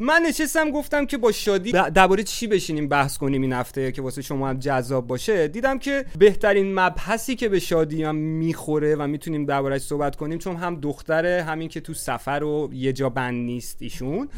من نشستم گفتم که با شادی درباره چی بشینیم بحث کنیم این هفته که واسه شما هم جذاب باشه؟ دیدم که بهترین مبحثی که به شادی هم می‌خوره و می‌تونیم دربارهش صحبت کنیم چون هم دختره همین که تو سفر و یه جا بند نیست ایشون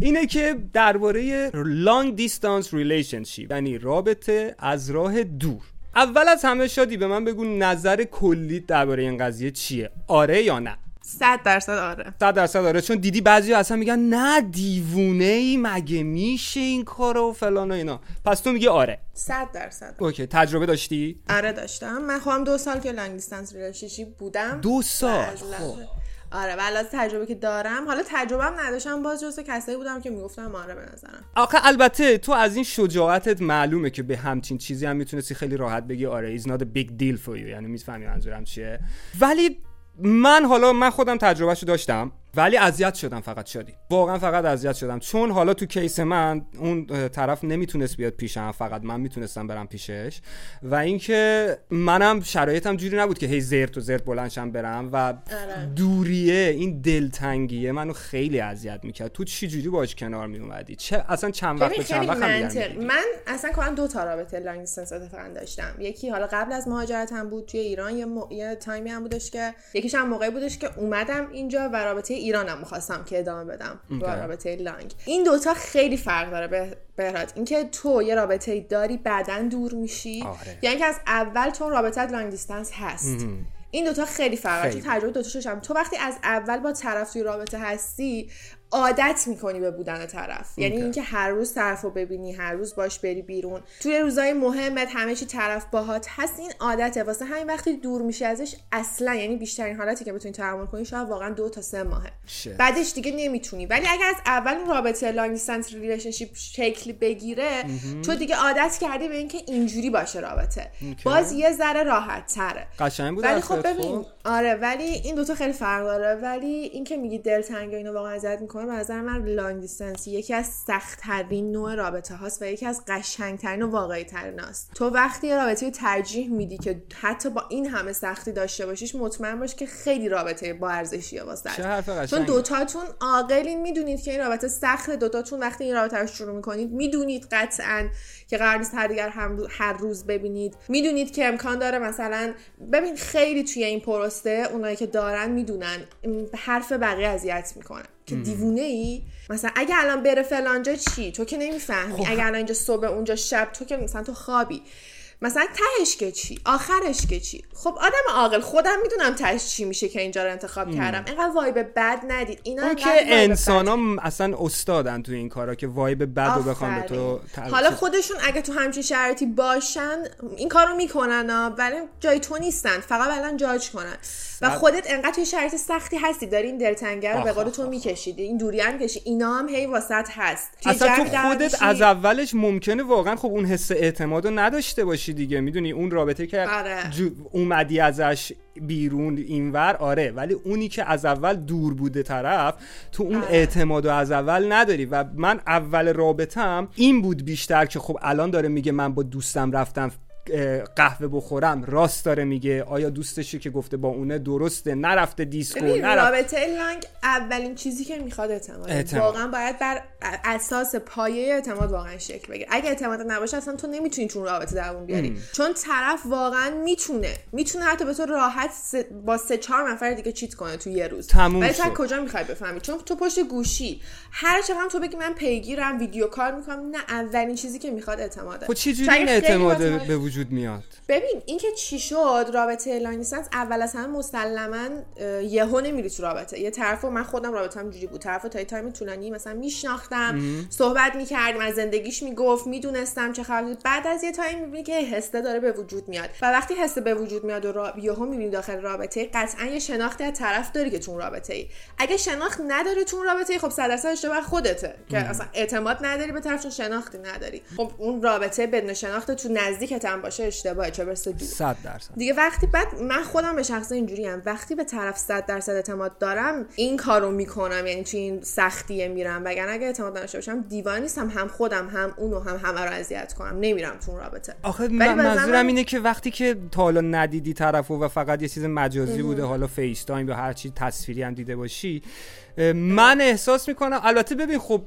اینه که درباره long distance relationship یعنی رابطه از راه دور. اول از همه شادی به من بگو نظر کلی درباره این قضیه چیه؟ آره یا نه؟ صد درصد آره. صد درصد آره. چون دیدی بعضی اصلا میگن نه دیوونه ای مگه میشه این کارو و فلان و اینا. پس تو میگی آره. صد درصد. okay تجربه داشتی؟ آره داشتم. من خواهم دو سال که long distance relationship بودم. دو سال؟ خب. آره و از تجربه که دارم. حالا تجربه هم نداشتم. باز جزو کسایی بودم که می‌گفتم آره به نظرم. آخه البته تو از این شجاعتت معلومه که به همچین چیزی هم می‌تونستی خیلی راحت بگی آره is not a big deal for you. یعنی می‌فهمی منظورم چیه؟ ولی من حالا من خودم تجربهشو داشتم. ولی اذیت شدم فقط شدی واقعا فقط اذیت شدم. چون حالا تو case من اون طرف نمی‌تونست بیاد پیشم فقط من می‌تونستم برم پیشش. و اینکه منم شرایطم جوری نبود که هی زرت و زرت بلندشم برم و آره. دوریه این دلتنگیه منو خیلی اذیت می‌کرد. تو چی جوری باش کنار میومدی چه اصلا چند وقت چند وقت من اصلا کلا دو تا رابطه long distance اتفاقا داشتم. یکی حالا قبل از مهاجرتم بود توی ایران یه, م... یه تایمی هم بودش که یکیش هم موقعی بودش که اومدم اینجا و رابطه ایرانم می‌خواستم که ادامه بدم با رابطه long. این دوتا خیلی فرق داره به بهرات. اینکه تو یه رابطه داری بعدا دور میشی. آره. یعنی که از اول تو رابطه long distance هست. این دوتا خیلی فرق تو تجربه دوتا شدم تو وقتی از اول با طرف توی رابطه هستی عادت می‌کنی به بودن طرف. یعنی اینکه هر روز طرف رو ببینی هر روز باش بری بیرون. توی روزای مهمت همه چی طرف باهات هست. این عادته. واسه همین وقتی دور میشه ازش اصلا یعنی بیشترین حالتی که بتونی تحمل کنی شاید واقعا دو تا سه ماهه. بعدش دیگه نمی‌تونی. ولی اگر از اول اون رابطه long distance relationship شکل بگیره تو دیگه عادت کردی به اینکه اینجوری باشه رابطه. باز یه ذره راحت تره قشنگ بود ولی خب ببین آره ولی این دوتا خیلی فرق داره. ولی اینکه میگی دلتنگ اینو واقعا می‌کنه به نظر من لانگ دیستنس یکی از سختترین نوع رابطه هاست و یکی از قشنگترین و واقعی ترین است تو وقتی یه رابطه رو ترجیح میدی که حتی با این همه سختی داشته باشیش مطمئن باش که خیلی رابطه با ارزشیه واسه چون دوتاتون عاقلین می‌دونید که این رابطه سخته. دوتاتون وقتی این رابطه رو شروع می‌کنید می‌دونید قطعا که قرار نیست هر هم هر روز ببینید. می‌دونید که امکان داره مثلا ببین خیلی توی این پروسته اونایی که دارن می‌دونن حرف بقیه اذیت می‌کنن. که دیوونه ای مثلا اگه الان بره فلانجا چی؟ تو که نمی‌فهمی. خب. اگه الان اینجا صبح اونجا شب تو که مثلا تو خوابی. مثلا تهش که چی؟ آخرش که چی؟ خب آدم عاقل خودم می‌دونم تهش چی میشه که اینجا رو انتخاب کردم. اینقدر وایب بد ندید. اینا اون که انسان ها اصلا استادن تو این کارا که وایب بد رو بخوام به تو حالا خودشون اگه تو همچین شرایطی باشن این کارو می‌کنن ولی جای تو نیستن. فقط الان جاج کنن. و خودت انقدر توی شرایط سختی هستی. داری این دلتنگر رو به قول تو میکشیدی. این دوری هم کشی. اینا هم هی واسط هست. اصلا تو خودت از اولش ممکنه واقعا خب اون حس اعتماد رو نداشته باشی. دیگه می‌دونی اون رابطه که آره. اومدی ازش بیرون اینور آره ولی اونی که از اول دور بوده طرف تو اون آره. اعتماد و از اول نداری و من اول رابطم این بود بیشتر که خب الان داره میگه من با دوستم رفتم قهوه بخورم راست داره میگه. آیا دوستشی که گفته با اونه؟ درسته. نرفته دیسکو نرفت... رابطه لانگ اولین چیزی که می‌خواد اعتماد. اعتماد. واقعا باید بر اساس پایه اعتماد واقعا شکل بگیره. اگه اعتماد نباشه اصلا تو نمی‌تونی تو رابطه دووم بیاری. چون طرف واقعا می‌تونه. می‌تونه حتی به تو راحت با سه چهار نفر دیگه cheat کنه تو یه روز. تموم ولی کجا می‌خوای بفهمی؟ چون تو پشت گوشی. هر چقدر تو بگی من پیگیرم video call می‌کنم نه اولین چیزی که می‌خواد اعتماده. خب چه جوری اعتماد به وجود میاد. ببین اینکه چی شد رابطه long اول از همه مسلما یهو نمیری تو رابطه. یه طرفو من خودم رابطه هم جوری بود. طرفو تا تایم طولانی مثلا میشناختم صحبت می‌کردیم از زندگیش می‌گفت می‌دونستم چه خبر بعد از یه تایم می‌بینی که حسه داره به وجود میاد. و وقتی حسه به وجود میاد و را... یهو می‌بینی داخل رابطه قطعا یه شناختی از طرف داری که تو رابطه ای اگه شناخت نداره تو رابطه خب 100 درصد اشتباه خودته. که اصلا اعتماد نداری به طرف چون شناختی نداری. خب اون رابطه بدون شناخت تو نزدیکت هم باشه اشتباهه چه برسه دور 100 درصد. دیگه وقتی بعد من خودم به شخص اینجوری ام. وقتی به طرف 100 درصد اعتماد دارم این کارو می‌کنم. یعنی تو این سختیه میرم. وگرنه اگه اعتماد نداشته باشم دیوانه نیستم. هم خودم هم اونو هم همه رو اذیت کنم. نمیرم تو رابطه. آخه منظورم اینه که وقتی که تا حالا ندیدی طرفو و فقط یه چیز مجازی بوده حالا فیس تایم یا هر چی تصویری هم دیده باشی من احساس می‌کنم البته ببین خب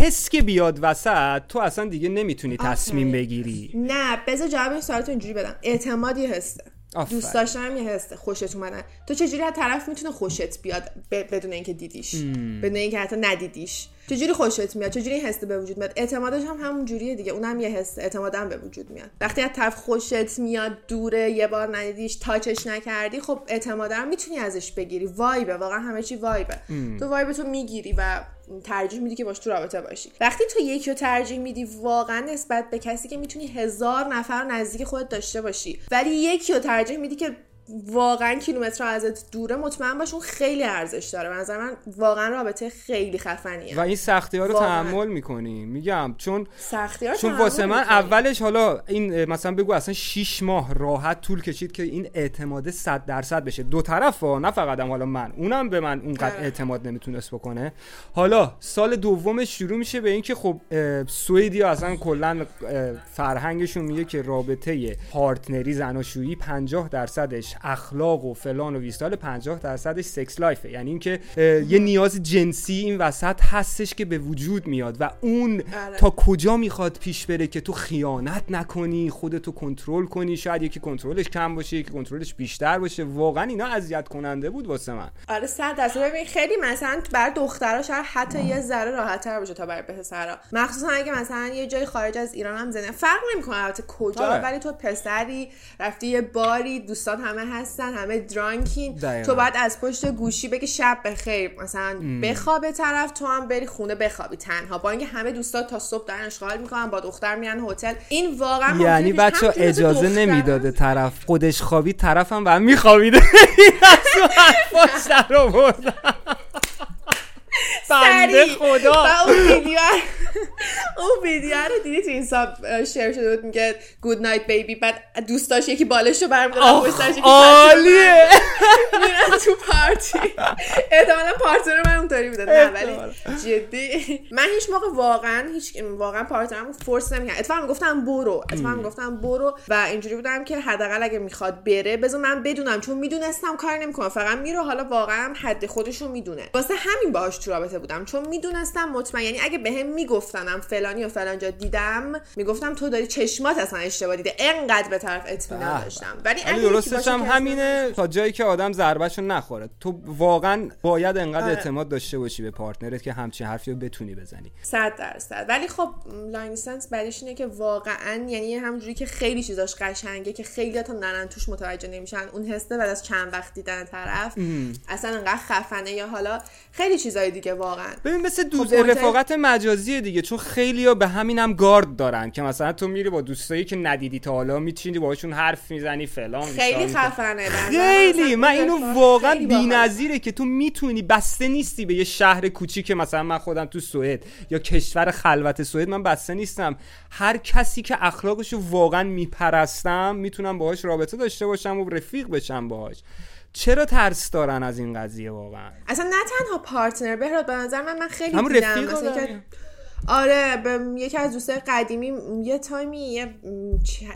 حس که بیاد وسط تو اصلا دیگه نمی‌تونی تصمیم بگیری. نه بذار جواب این سوالتو اینجوری بدم. اعتمادی حسه. دوست داشتن هم یه حسه. خوشت اومدن. تو چجوری از طرف می‌تونه خوشت بیاد بدون اینکه دیدیش؟ بدون اینکه حتی ندیدیش. چجوری خوشت میاد؟ چجوری حس به وجود میاد؟ اعتمادش هم همون جوریه دیگه. اونم یه حس اعتمادم به وجود میاد. وقتی از طرف خوشت میاد دوره یه بار ندیدیش تاچش نکردی خب اعتمادم می‌تونی ازش بگیری. وایبه. واقعا همه چی وایبه. تو وایب تو می‌گیری و ترجیح میدی که باش تو رابطه باشی. وقتی تو یکی رو ترجیح میدی واقعا نسبت به کسی که می‌تونی هزار نفر نزدیک خودت داشته باشی. ولی یکی رو ترجیح میدی که واقعا کیلومتر ازت دوره مطمئن باش اون خیلی ارزش داره. به نظر من واقعا رابطه خیلی خفنیه. و این سختی ها رو تحمل می‌کنی. میگم چون سختی ها چون واسه من اولش حالا این مثلا بگو اصلا 6 ماه راحت طول کشید که این اعتماد 100 درصد بشه. دو طرف ها نه فقط هم حالا من اونم به من اونقدر اعتماد نمی‌تونست بکنه. حالا سال دومش شروع میشه به اینکه خب سوئدی اصلا کلا فرهنگشون میگه که رابطه پارتنری زناشویی 50 درصدش اخلاق و فلان و ویستال 50 درصدش سکس لایفه یعنی اینکه یه نیاز جنسی این وسط هستش که به وجود میاد و اون آره. تا کجا می‌خواد پیش بره که تو خیانت نکنی خودتو کنترل کنی. شاید یکی کنترلش کم باشه یکی کنترلش بیشتر باشه. واقعا اینا اذیت کننده بود واسه من. آره 100 درصد. ببین خیلی مثلا برای دخترها شاید حتی یه ذره راحت‌تر باشه تا برای پسرا مخصوصا اگه مثلا یه جای خارج از ایران هم زنده. فرق نمی‌کنه البته کجا آره. ولی تو پسری رفتی یه باری دوستان همه هستن همه درانکین. دقیقاً. تو باید از پشت گوشی بگی شب بخیر. مثلا بخوابه طرف تو هم بری خونه بخوابی تنها. با اینکه همه دوستان تا صبح دارن اشغال می‌کنن با دختر میرن هتل. این واقعا یعنی بچه اجازه نمی‌داده طرف خودش خوابید طرفم هم میخوابیده. از در آوردن. بنده. خدا. و اون ویدیو اون ویدیو رو دیدی تو اینستا share شده بود میگه good night baby بعد دوستاش یکی بالش رو برمیدارن آخ، پشت سرش یکی عالیه. میرن تو پارتی. احتمالا partner من اونطوری بوده نه ولی. جدی. من هیچ موقع واقعا هیچ واقعا partner مو force نمی‌کردم. اتفاقا می‌گفتم برو اتفاقا می‌گفتم برو و اینجوری بودم که حداقل اگه می‌خواد بره بذار من بدونم چون می‌دونستم کار نمی‌کنه. فقط میره حالا واقعا حد خودش رو می‌دونه. واسه همین باهاش تو رابطه بودم چون می‌دونستم مطمئن یعنی اگه بهم میگفتنم فلانی و فلان جا دیدم می‌گفتم تو داری چشمات اصلا اشتباه دیده انقدر به طرف اطمینان. داشتم. ولی درستش هم همینه تا جایی که آدم ضربهشو نخوره. تو واقعا باید انقدر آره. اعتماد داشته باشی به partner ت که همچین حرفی رو بتونی بزنی. صد درصد. ولی خب long distance بعدش اینه که واقعا یعنی همونجوری که خیلی چیزاش قشنگه که خیلی تا نرن توش متوجه نمیشن. اون حسه بعد از چند وقت دیدن طرف اصلا انقدر خفنه یا حالا خیلی چیزای دیگه واقعا. ببین مثل دوز خب، منتهی- رفاقت مجازی دیگه. چون خیلی ها به همین هم گارد دارن که مثلا تو میری با دوستایی که ندیدی تا حالا میچینی باهاشون حرف می‌زنی فلان خیلی خفنه خیلی. من این اینو واقعا. بی‌نظیره که تو می‌تونی بسته نیستی به یه شهر کوچیک مثلا من خودم تو سوئد یا کشور خلوت سوئد من بسته نیستم. هر کسی که اخلاقشو واقعا میپرستم می‌تونم باهاش رابطه داشته باشم و رفیق بشم باهاش. چرا ترس دارن از این قضیه واقعا؟ اصلا نه تنها partner بهراد به نظر من من خیلی دیدم. مثلا. که آره به یکی از دوستای قدیمی یه تایمی یه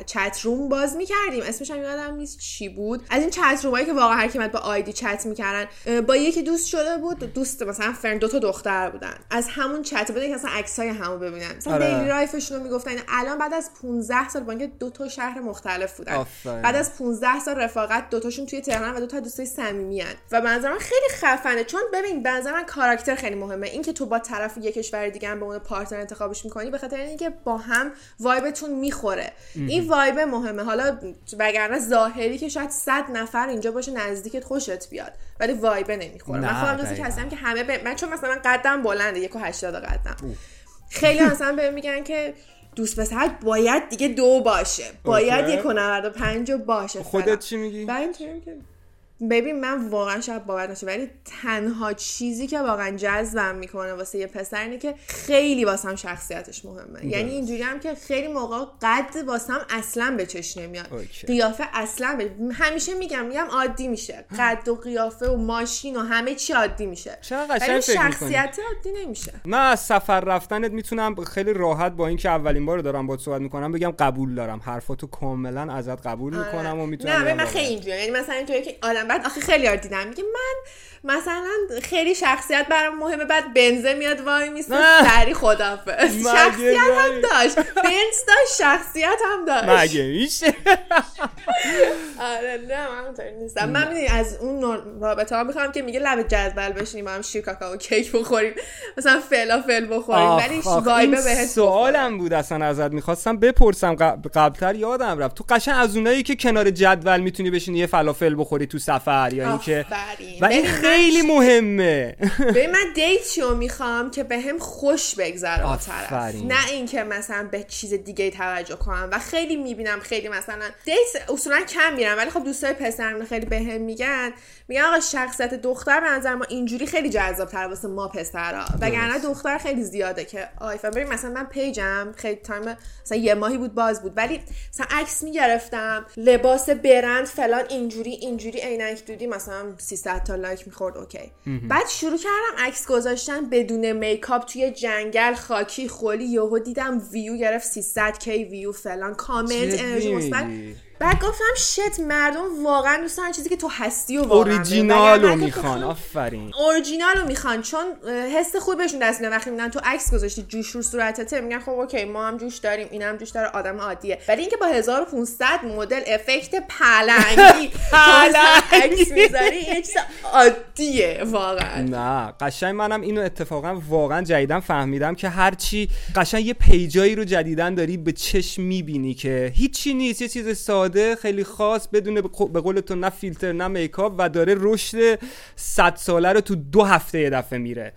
chat room باز می‌کردیم. اسمش هم یادم نیست چی بود. از این chat room ایی که واقعا هر کی با ID چت می‌کردن با یکی دوست شده بود دوست مثلا friend دو تا دختر بودن. از همون چت بودن که اصلا عکسای همو ببینن. مثلا آره. daily life شون رو می‌گفتن. الان بعد از 15 سال با اینکه دو تا شهر مختلف بودن. آفرین. بعد از 15 سال رفاقت دوتاشون توی تهران و دو تا دوستای صمیمی و به نظر من خیلی خفنه. چون ببین به نظر من کاراکتر خیلی مهمه. اینکه تو با طرف یه کشور دیگه هم به عنوان پارتنر انتخابش می‌کنی به خاطر اینکه با هم وایبتون می‌خوره. این وایب مهمه. حالا وگرنه ظاهری که شاید 100 نفر اینجا باشه نزدیکت خوشت بیاد ولی وایب نمی‌خوره. من خودم دقیقاً. کسی که همه به... من چون مثلا قدم بلنده یک و هشتاد قدم. خیلی مثلا بهم میگن که دوست پسر باید دیگه دو باشه. باید. یک و 95 باشه. خودت چی میگی؟ ببین من واقعا شاید باور نشه ولی تنها چیزی که واقعا جذبم می‌کنه واسه یه پسر اینه که خیلی واسم شخصیتش مهمه. یعنی اینجوری هم که خیلی موقع قد واسم اصلا به چشم نمیاد. قیافه اصلا به... همیشه میگم میگم عادی میشه. قد و قیافه و ماشین و همه چی عادی میشه. ولی. شخصیت عادی نمیشه. من از سفر رفتنت می‌تونم خیلی راحت با اینکه اولین بار دارم با صحبت می‌کنم بگم قبول دارم. حرفاتو کاملا ازت قبول می‌کنم و می‌تونم نه من. خیلی اینجوری. یعنی مثلا اینطوری که آدم بعد آخه خیلی یاد دیدم میگه من مثلا خیلی شخصیت برام مهمه بعد بنزه میاد وای میسته سری خدافظ شخصیت هم داشت. بنز داشت شخصیت هم داشت. مگه میشه؟ آره نه من نیستم. من از اون رابطه ها می‌خوام که میگه لب جدول بشینیم با هم شیر کاکائو کیک بخوریم. مثلا فلافل بخوریم. ولی وایبه بهت سوالم بود اصلا ازت. می‌خواستم بپرسم قبلتر یادم رفت. تو قشن از اونایی که کنار جدول می‌تونی بشینی یه فلافل بخوری تو سفر یا اینکه و این خیلی مهمه. به من date یو می‌خوام که به هم خوش بگذره با طرف. نه اینکه مثلا به چیز دیگه توجه کنم. و خیلی می‌بینم خیلی مثلا date اصولا کم میرم ولی خب دوستای پسر خیلی به هم میگن. میگن آقا شخصیت دختر به نظر ما اینجوری خیلی جذاب تر واسه ما پسرا. وگرنه دختر خیلی زیاده که آیفون ببین مثلا من page م خیلی تایم مثلا یه ماهی بود باز بود. ولی مثلا عکس می‌گرفتم لباس برند فلان اینجوری اینجوری عینک دودی مثلا 300 تا لایک می‌خورد okay. بعد شروع کردم عکس گذاشتن بدون makeup توی جنگل خاکی خلی یهو دیدم ویو گرفت 300 K view فلان کامنت انرژی مثبت. بعد گفتم shit مردم واقعا دوست دارن چیزی که تو هستی و واقعا اوریجینال رو می‌خوان آفرین. اوریجینال رو می‌خوان چون حس خوب بهشون دست میده وقتی می‌بینن تو عکس گذاشتی جوش رو صورتته میگن خب okay ما هم جوش داریم اینم جوش داره آدم عادیه. ولی اینکه با 1500 مدل effect پلنگی عکس می‌ذاری یه چیز عادیه واقعا. نه قشنگ منم اینو اتفاقا واقعا جدیدا فهمیدم که هرچی قشنگ یه page ایی رو جدیدا داری به چشم می‌بینی که هیچی نیست یه چیز ساده خیلی خاص بدون به قول تو نه فیلتر نه makeup و داره رشد 100 ساله رو تو دو هفته یه دفعه میره.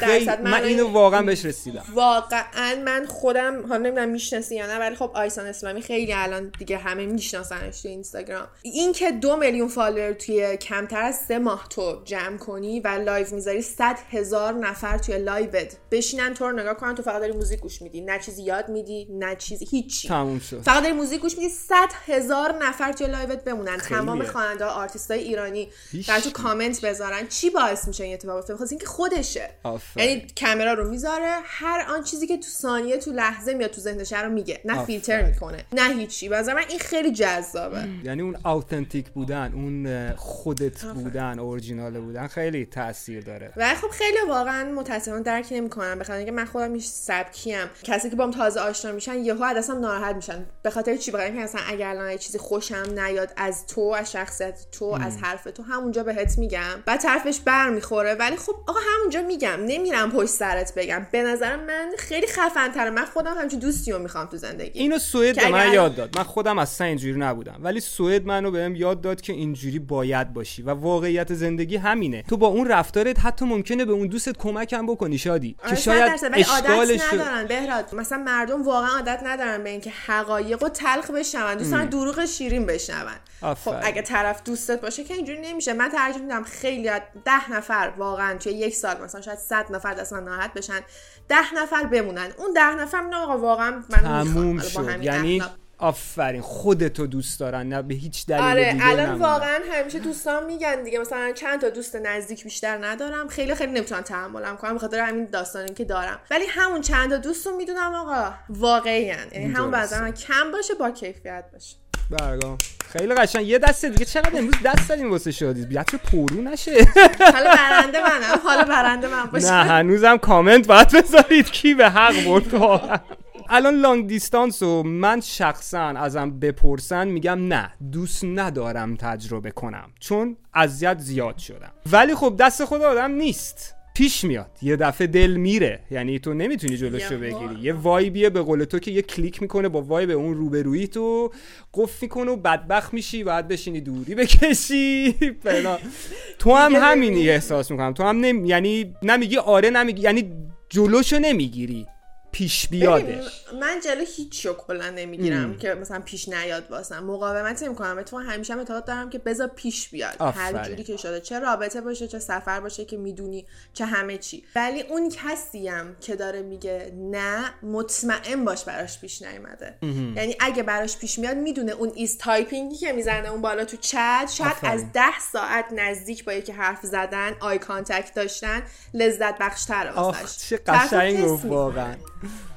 درصد. من, اینو واقعا بهش رسیدم. واقعا من خودم حالا نمی‌دونم می‌شناسی یا نه ولی خب آیسان اسلامی خیلی الان دیگه همه میشناسنش تو اینستاگرام. این که دو میلیون follower توی کمتر از سه ماه تو جمع کنی و live می‌ذاری 100 هزار نفر توی live ت بشینن تو رو نگاه کنن تو فقط داری موزیک گوش میدی. نه چیزی یاد میدی نه چیزی هیچی. تموم شد. فقط داری موزیک گوش میدی 100 هزار نفر توی live ت بمونن. تمام خواننده آرتیست های ایرانی در تو کامنت بذارن. چی باعث میشه این اتفاق بیفته؟ اینکه خودشه. یعنی کامرا رو می‌ذاره هر آن چیزی که تو ثانیه تو لحظه میاد تو ذهنش رو میگه. نه فیلتر می‌کنه نه هیچی. به من این خیلی جذابه. یعنی اون authentic بودن اون خودت بودن اورجینال بودن خیلی تاثیر داره. و خب خیلی واقعا متاسفانه درک نمی‌کنم. به خاطر اینکه من خودم همین سبکیم. کسی که بام تازه آشنا میشن یهو دستم ناراحت میشن. به خاطر چی؟ بخاطر اینکه اصلا اگر الان چیزی خوشم نیاد از تو از شخصیت تو از حرف تو. همونجا بهت میگم. بعد طرفش بر می‌خوره ولی خب آقا همونجا میگم. نمیرم پشت سرت بگم. به نظر من خیلی خفن تره من خودم همچین دوستی رو می‌خوام تو زندگی. اینو سوئد به من یاد داد. من خودم اصلا اینجوری نبودم. ولی سوئد منو بهم یاد داد که اینجوری باید باشی و واقعیت زندگی همینه. تو با اون رفتارت حتی ممکنه به اون دوستت کمکم بکنی شادی. که شاید اشکالش ندارن. بهراد مثلا مردم واقعا عادت ندارن به اینکه حقایق و تلخ بشنون. دوستان دروغ شیرین بشنون. خب اگه طرف دوستت باشه که اینجوری نمیشه. من ترجیح میدم خیلی ده نفر واقعا توی یک سال مثلا شاید صد نفر دست من ناراحت بشن ده نفر بمونن. اون ده نفر من آقا واقعا من تموم شد. یعنی آفرین خودتو دوست دارن نه به هیچ دلیل آره دیگه الان واقعا همیشه دوستان میگن دیگه مثلا چند تا دوست نزدیک بیشتر ندارم. خیلی خیلی نمی‌تونم تحملم کنم بخاطر همین داستانی که دارم. ولی همون چند تا دوستو می‌دونم آقا واقعا یعنی همون بعضا کم باشه با کیفیت باشه. برگام. خیلی قشنگ. یه دست دیگه چقدر امروز دست دادیم واسه شادی بیات پرو نشه. حالا برنده منم. حالا برنده من باشه. نه هنوزم کامنت باید بذارید. کی به حق برد؟ الان لانگ دیستانس و من شخصا ازم بپرسن میگم نه دوست ندارم تجربه کنم. چون اذیت زیاد شدم. ولی خب دست خود آدم نیست. پیش میاد. یه دفعه دل میره. یعنی تو نمی‌تونی جلوشو بگیری. یه وایبیه به قول تو که یه کلیک می‌کنه با وایب اون روبرویی تو. قفل می‌کنه و بدبخت میشی. بعد بشینی دوری بکشی. فلا تو هم همینی احساس می‌کنم. تو هم نمی... یعنی نمیگی آره نمیگی یعنی جلوشو نمی‌گیری. پیش بیادش. من جلو هیچ شو کلا نمی‌گیرم که مثلا پیش نیاد واسم. مقاومت نمی‌کنم تو همیشه اعتقاد دارم که بذار پیش بیاد. هر جوری که شده. چه رابطه باشه چه سفر باشه که می‌دونی چه همه چی. ولی اون کسیم که داره میگه نه مطمئن باش براش پیش نیومده. یعنی اگه براش پیش میاد می‌دونه اون is typing ی که می‌زنه اون بالا تو چت شاید از ده ساعت نزدیک با یکی حرف زدن eye contact داشتن لذت بخش تره چه قشنگ واقعا.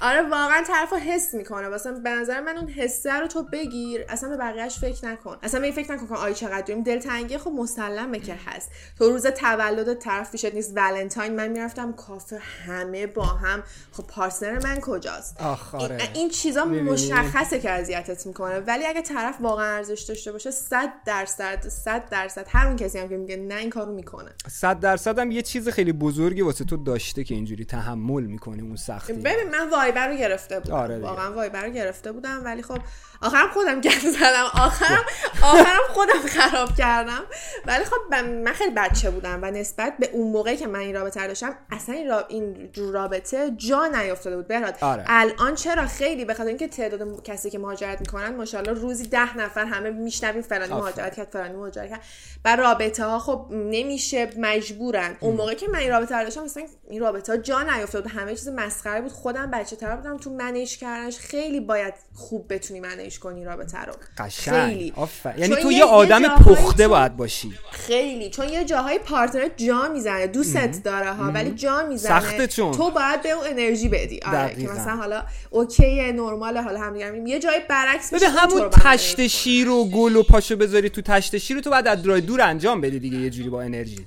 آره واقعا طرف حس می‌کنه واسه به نظر من اون حسه رو تو بگیر. اصلا به بقیهش فکر نکن. اصلا به فکر نکن که آی چقدر داریم. دلتنگی خب مسلمه که هست. تو روز تولد طرف پیشت نیست. ولنتاین من می‌رفتم کافه همه با هم. خب پارتنر من کجاست؟ آخ آره. این, این چیزا مشخصه که اذیتت می‌کنه. ولی اگه طرف واقعا ارزش داشته باشه 100 درصد 100 درصد همون کسی هم که میگه نه این کارو می‌کنه. 100 درصد هم یه چیز خیلی بزرگی واسه تو داشته که اینجوری تحمل می‌کنی اون سختی. ببین من وایبر رو گرفته بودم. آره واقعا وایبر رو گرفته بودم. ولی خب آخرم خودم گند زدم. آخرم آخرم خودم خراب کردم. ولی خب من خیلی بچه بودم و نسبت به اون موقعی که من این رابطه داشتم اصلا این, را... این رابطه جا نیافتاده بود. بهراد آره. الان چرا خیلی به خاطر اینکه تعداد کسی که مهاجرت می‌کنن ماشاءالله روزی ده نفر همه میشنویم فلانی مهاجرت کرد فلانی مهاجرت کرد. و رابطه ها خب نمیشه مجبورن. اون موقع که من این رابطه داشتم مثلا این رابطه ها جا نیافتاده بود. همه چیز مسخره بود. خودم بچه تر بودم تو manage کردنش خیلی باید خوب بتونی manage کنی رابطه رو. خیلی. یعنی تو یه آدم پخته باید باشی. خیلی. چون یه جاهای partner جا می‌زنه دوستت داره ها ولی جا می‌زنه. سخته چون. تو باید به اون انرژی بدی. آره که مثلا حالا okay نرمال حالا هم میگم یه جای برعکس بده همون تشت شیر و گل و پاشو بذاری تو تشت شیر تو بعد از دور دور انجام بدی دیگه یه جوری با انرژی.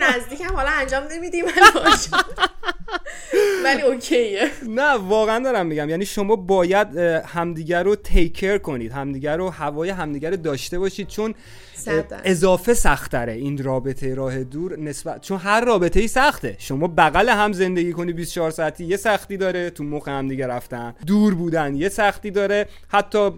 نزدیکم حالا انجام نمیدیم. ولی اوکیه. نه واقعا دارم میگم. یعنی شما باید همدیگر رو تیکر کنید. همدیگر رو هوای همدیگر رو داشته باشید. چون اضافه سختره این رابطه راه دور. نسبت چون هر رابطه ای سخته. شما بغل هم زندگی کنی 24 ساعتی یه سختی داره. تو مخ هم دیگه رفتن. دور بودن یه سختی داره. حتی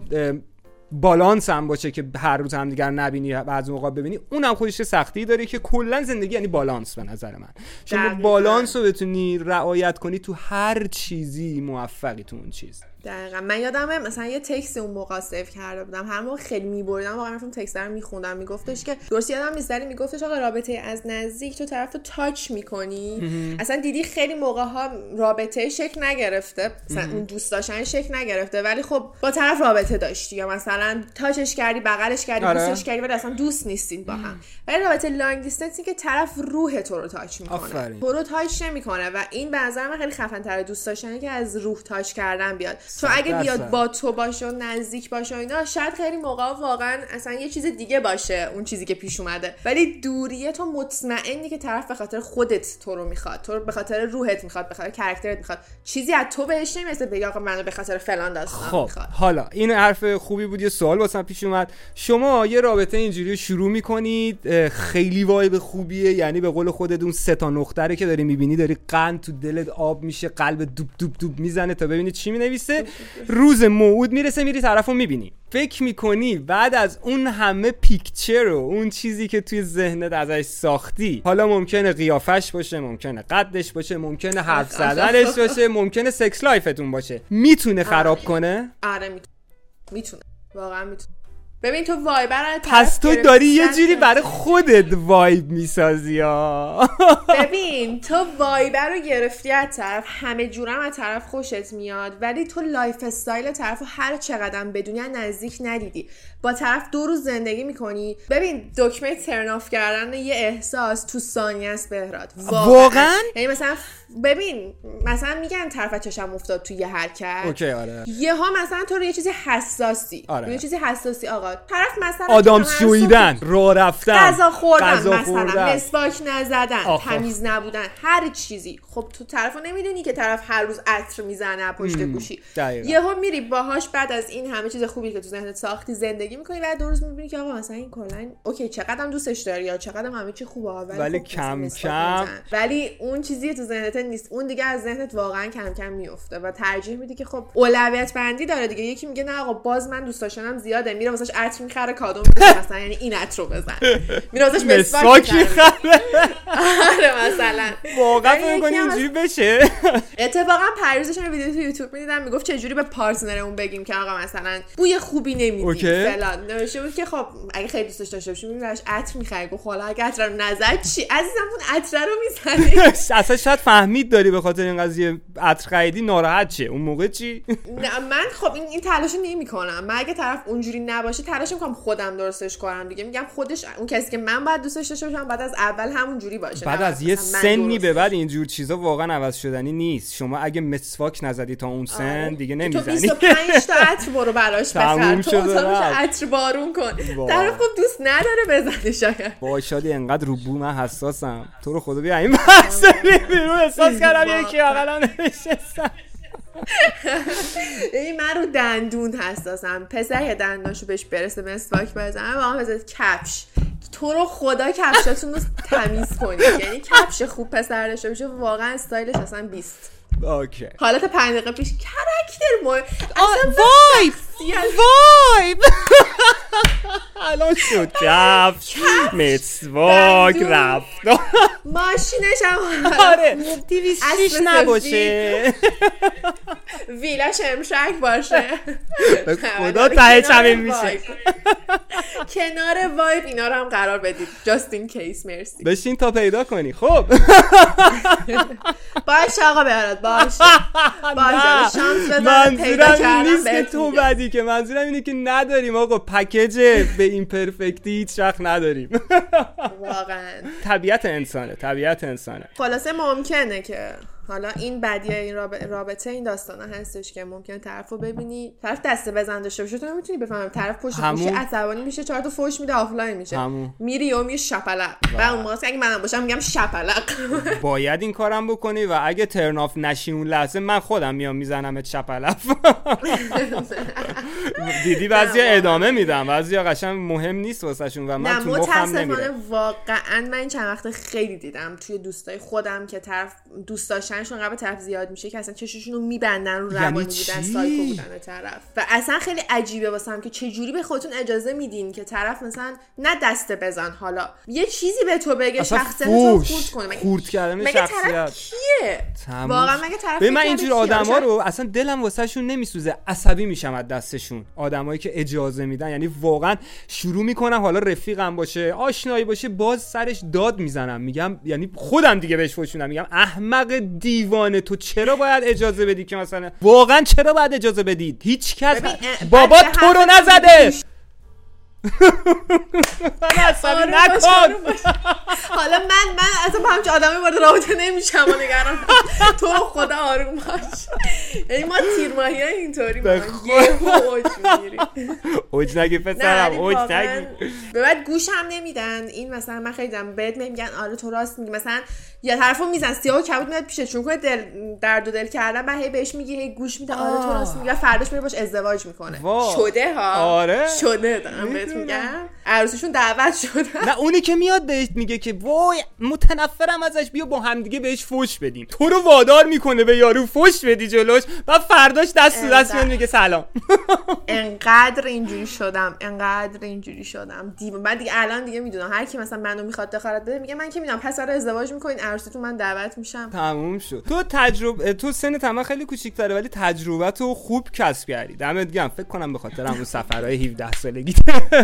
بالانس هم باشه که هر روز هم دیگر نبینی بعضی موقع ببینی اونم خودش سختی داره که کلا زندگی یعنی بالانس به نظر من. شما بالانس رو بتونی رعایت کنی تو هر چیزی موفقی تو اون چیز. دقیقا. من یادمه مثلا یه تکس اون موقع سیف کرده بودم. هر موقع خیلی میبردم واقعا رفتم تکس رو میخوندم. میگفتش که درست یادم نیست ولی میگفتش آقا رابطه از نزدیک تو طرف رو تاچ می‌کنی. اصلا دیدی خیلی موقع ها رابطه شکل نگرفته. مثلا اون دوست داشتن شکل نگرفته ولی خب با طرف رابطه داشتی. یا مثلا تاچش کردی بغلش کردی آره. دوستش کردی ولی اصلا دوست نیستین با هم. ولی رابطه long distance که طرف روح تو رو touch می‌کنه. تو رو touch نمی‌کنه. و این به نظر من خیلی خفن تر دوست داشتن که از روح touch کردن بیاد. تو اگه بیاد با تو باشه و نزدیک باشه و اینا شاید خیلی موقع واقعا اصلا یه چیز دیگه باشه اون چیزی که پیش اومده. ولی دوریه تو مطمئنی که طرف به خاطر خودت تو رو می‌خواد تو رو به خاطر روحت می‌خواد به خاطر character ت می‌خواد. چیزی از تو بهش نمی‌رسه بگی آقا منو به خاطر فلان داستان خب می‌خواد. حالا این حرف خوبی بود یه سوال واسم پیش اومد. شما یه رابطه اینجوری شروع می‌کنید خیلی vibe خوبیه یعنی به قول خودت اون سه تا نقطه که داری می‌بینی داری قند تو دلت آب میشه قلب دوب دوب دوب می‌زنه تا ببینید چی می‌نویسه؟ روز موعود می‌رسه میری طرفو می‌بینی. فکر می‌کنی بعد از اون همه picture و اون چیزی که توی ذهنت ازش ساختی حالا ممکنه قیافش باشه ممکنه قدش باشه ممکنه حرف زدنش باشه ممکنه sex life تون باشه. می‌تونه خراب کنه؟ آره می‌تونه. واقعا می‌تونه. ببین تو vibe رو پس تو داری یه جوری برای خودت vibe می‌سازی ها ببین تو vibe رو گرفتی از طرف همه جورم از طرف خوشت میاد ولی تو lifestyle طرف هر چقدر بدونی نزدیک ندیدی. با طرف دو روز زندگی می‌کنی. ببین دکمه ترناف کردن یه احساس تو ثانیه است بهراد. واقعا. یعنی مثلا ببین مثلا میگن طرف چشم افتاد توی یه حرکت. اوکی آره. یه ها مثلا تو یه چیزی حساسی آره. یه چیزی حساسی آقا طرف مثلا آدام شویدن راه رفتن غذا خوردن غذا مثلا مسواک نزدن تمیز نبودن هر چیزی. خب تو طرفو نمی‌دونی که طرف هر روز عطر می‌زنه پشت گوشی. یهو میری باهاش بعد از این همه چیز خوبی که تو ذهنت ساختی زندگی می‌کنی و دو روز می‌بینی که آقا مثلا این کلا اوکی چقدرم دوستش داری یا چقدرم همه چی خوبه ولی, ولی خب کم کم ولی اون چیزی تو ذهنت نیست. اون دیگه از ذهنت واقعا کم کم میفته و ترجیح میدی که خب اولویت بندی داره دیگه. یکی میگه نه آقا باز من دوست داشتنم زیاده میره واسش عطر می‌خره کادو میده مثلا یعنی این عطر رو بزن. میره واسش مسواک می‌خره. آره مثلا. واقعا فکر کنی اینجوری بشه؟ اتفاقا پریروزش ویدیو تو یوتیوب می‌دیدم می‌گفت چه جوری به پارتنر اون بگیم که آقا مثلا بوی خوبی نمیدی فلان. نوشته بود که خب اگه خیلی دوستش داشته باشی میبینیش عطر می‌خری گفت حالا اگه عطر رو نزد چی؟ عزیزم اون عطر رو می‌زنی اصلا شاید فهمید داری به خاطر این قضیه عطر خریدی ناراحت چه اون موقع چی؟ من خب این این تلاش نمی کنم من اگه طرف اونجوری نباشه تلاش می‌کنم خودم درستش کنم دیگه. میگم خودش اون کسی که من باید دوستش داشته باشم بعد از اول همون جوری باشه. بعد از یه سنی به بعد اینجور چیزا واقعا عوض شدنی نیست. شما اگه مسواک نزدی تا اون سن آره. دیگه تو نمی‌زنی. 25 تا عطر برو براش بخر. تو. عطر بارون کن. وای. طرف خب دوست نداره بزنه شاید. با شادی انقدر رو بو من حساسم. تو رو خدا بیا این بحث بیرون. احساس کردم یکی اقلا نشستم. این من رو دندون حساسم. پسر که دندانشو بهش برسه مسواک بزنه. با هم کفش. تو رو خدا کفشاتون رو تمیز کنید. یعنی کفش خوب پسر داشته باشه واقعا استایلش اصلا بیست. اوکی. حالت پنج دقیقه پیش کرکتر مهم اصلا وایب وایب الان شد. کفش مسواک. رفت. ماشینش هم آره. اسب نباشه. ویلاش امشک باشه. خدا ته چمین وایب. میشه. کنار vibe اینا رو هم قرار بدید. just in case مرسی. بشین تا پیدا کنی. خب. باشه آقا بهراد باشه. باشه. شانس بزن پیدا کردم تو میگم. که منظورم اینه که نداریم آقا package به این perfect ی هیچ وقت نداریم. واقعا. طبیعت انسانه طبیعت انسانه. خلاصه ممکنه که. حالا این بدیه این راب- رابطه این داستانه هستش که ممکنه طرف رو ببینی طرف دسته بزن داشته باشه. تو نمی‌تونی بفهمی؟ طرف پشت همون- عصبانی میشه چهار تا فوش میده آفلاین میشه. همون. میری و میری شپلق. و اون موقع اگه منم باشم میگم شپلق. باید این کارم بکنی و اگه ترناف نشی اون لحظه من خودم میام می‌زنم چپلف دیدی بعضی. ادامه میدم بعضی قشنگ مهم نیست واسهشون و من تو مخم نمیره واقعا من این چند وقت خیلی دیدم توی دوستای خودم که طرف دوست داشتنشون قبل طرف زیاد میشه که اصلا چششون رو میبندن رو یعنی روانی بودن؟ سایکو بودن طرف و اصلا خیلی عجیبه واسم که چه جوری به خودتون اجازه میدین که طرف مثلا نه دسته بزن حالا یه چیزی به تو بگه شخصیت تو فوش خورد کنه مگه- خورد کردن مگه شخصیت طرف کیه واقعا. مگه طرف ببین من اینجور؟ آدما رو اصلا دلم واسهشون نمیسوزه عصبی میشم از دستشون آدمایی که اجازه میدن یعنی واقعا شروع می‌کنم حالا رفیقم باشه آشنایی باشه باز سرش داد می‌زنم میگم یعنی خودم دیگه بهش فوشونم میگم احمق دیوانه. تو چرا باید اجازه بدی که مثلا واقعا چرا باید اجازه بدید؟ هیچ کس بابا تو رو نزده! من عصبی نکن. حالا من من اصلا با همچه آدمی وارد رابطه نمیشم و نگران تو خدا آروم باش. یعنی ما تیرماهی های اینطوری به ما اوج می‌گیریم. اوج نگی پسرم اوج نگی. به بعد گوش هم نمیدن. این مثلا من خیلی دیدم بهت میگن آره تو راست میگی. مثلا یا طرفو میزن سیاه و کبود میاد پیشت چون دل درد و دل کردن بعد هی بهش میگی هی گوش میده آره تو راست میگی. فرداش میره باش ازدواج می‌کنه. شده ها. آره. شده دارم بهت. میگم. عروسیشون دعوت شده نه اونی که میاد بهش میگه که وای متنفرم ازش بیا با همدیگه بهش فوش بدیم. تو رو وادار می‌کنه به یارو فوش بدی جلوش. و فرداش دست تو دست میاد میگه سلام. انقدر اینجوری شدم انقدر اینجوری شدم. دیو بعد دیگه الان دیگه می‌دونم. هر کی مثلا منو می‌خواد دخالت بده میگه من که می‌دونم. پسر ازدواج می‌کنین عروسیتون من دعوت میشم. تموم شد. تو تجربه تو سن تمام خیلی کوچیک‌تره ولی تجربه تو خوب کسب کردی. دمت گرم. فکر کنم به خاطر همون سفرهای 17 سالگی.